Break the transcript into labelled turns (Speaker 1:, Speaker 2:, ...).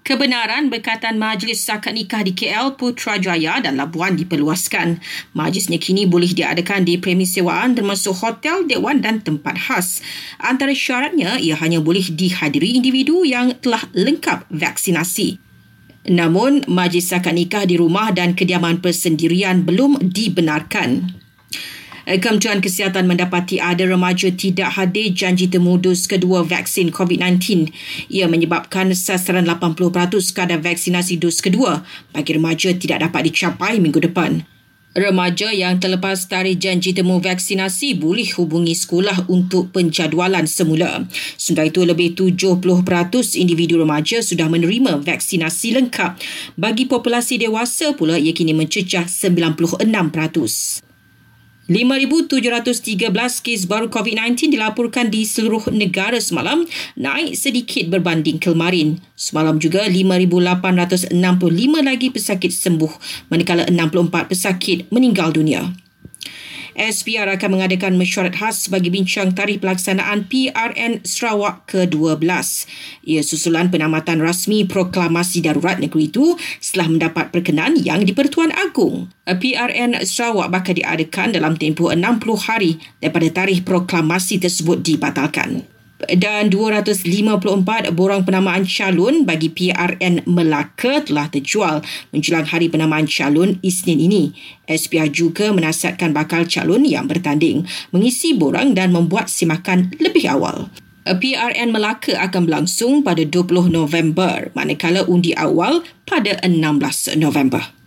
Speaker 1: Kebenaran berkaitan majlis akad nikah di KL, Putrajaya dan Labuan diperluaskan. Majlisnya kini boleh diadakan di premis sewaan termasuk hotel, dewan dan tempat khas. Antara syaratnya, ia hanya boleh dihadiri individu yang telah lengkap vaksinasi. Namun, majlis akad nikah di rumah dan kediaman persendirian belum dibenarkan. Eh, Kementerian Kesihatan mendapati ada remaja tidak hadir janji temu dos kedua vaksin COVID-19. Ia menyebabkan sasaran 80% kadar vaksinasi dos kedua bagi remaja tidak dapat dicapai minggu depan. Remaja yang terlepas tarikh janji temu vaksinasi boleh hubungi sekolah untuk penjadualan semula. Sudah itu, lebih 70% individu remaja sudah menerima vaksinasi lengkap. Bagi populasi dewasa pula, ia kini mencecah 96%. 5,713 kes baru COVID-19 dilaporkan di seluruh negara semalam, naik sedikit berbanding kemarin. Semalam juga 5,865 lagi pesakit sembuh, manakala 64 pesakit meninggal dunia. SPR akan mengadakan mesyuarat khas bagi bincang tarikh pelaksanaan PRN Sarawak ke-12. Ia susulan penamatan rasmi proklamasi darurat negeri itu setelah mendapat perkenan yang di-Pertuan Agong. PRN Sarawak bakal diadakan dalam tempoh 60 hari daripada tarikh proklamasi tersebut dibatalkan dan 254 borang penamaan calon bagi PRN Melaka telah terjual menjelang hari penamaan calon Isnin ini. SPR juga menasihatkan bakal calon yang bertanding mengisi borang dan membuat simakan lebih awal. PRN Melaka akan berlangsung pada 20 November manakala undi awal pada 16 November.